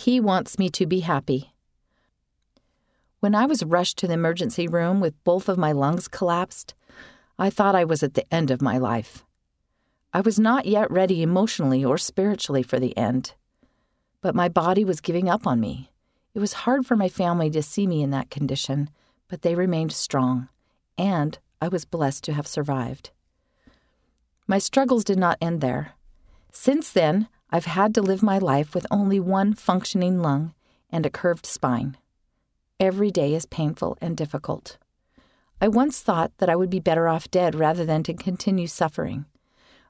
He wants me to be happy. When I was rushed to the emergency room with both of my lungs collapsed, I thought I was at the end of my life. I was not yet ready emotionally or spiritually for the end, but my body was giving up on me. It was hard for my family to see me in that condition, but they remained strong, and I was blessed to have survived. My struggles did not end there. Since then, I've had to live my life with only one functioning lung and a curved spine. Every day is painful and difficult. I once thought that I would be better off dead rather than to continue suffering.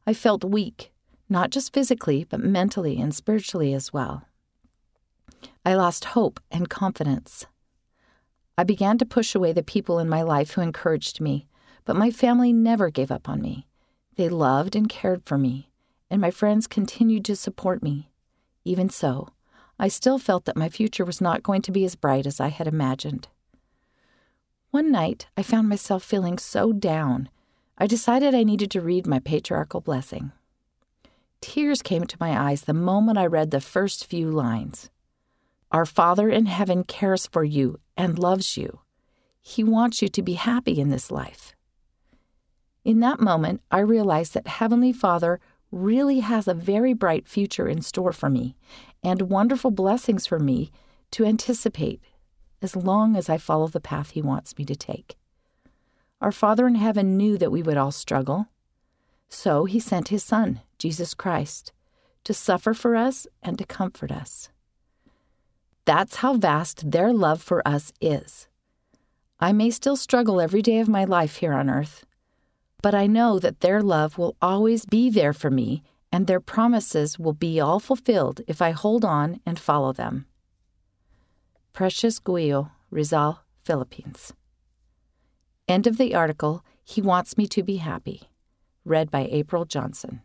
I felt weak, not just physically, but mentally and spiritually as well. I lost hope and confidence. I began to push away the people in my life who encouraged me, but my family never gave up on me. They loved and cared for me, and my friends continued to support me. Even so, I still felt that my future was not going to be as bright as I had imagined. One night, I found myself feeling so down, I decided I needed to read my patriarchal blessing. Tears came to my eyes the moment I read the first few lines. Our Father in heaven cares for you and loves you. He wants you to be happy in this life. In that moment, I realized that Heavenly Father really has a very bright future in store for me and wonderful blessings for me to anticipate as long as I follow the path He wants me to take. Our Father in heaven knew that we would all struggle. So He sent His Son, Jesus Christ, to suffer for us and to comfort us. That's how vast their love for us is. I may still struggle every day of my life here on earth but I know that their love will always be there for me and their promises will be all fulfilled if I hold on and follow them. Precious Guillo, Rizal, Philippines. End of the article. He wants me to be happy. Read by April Johnson.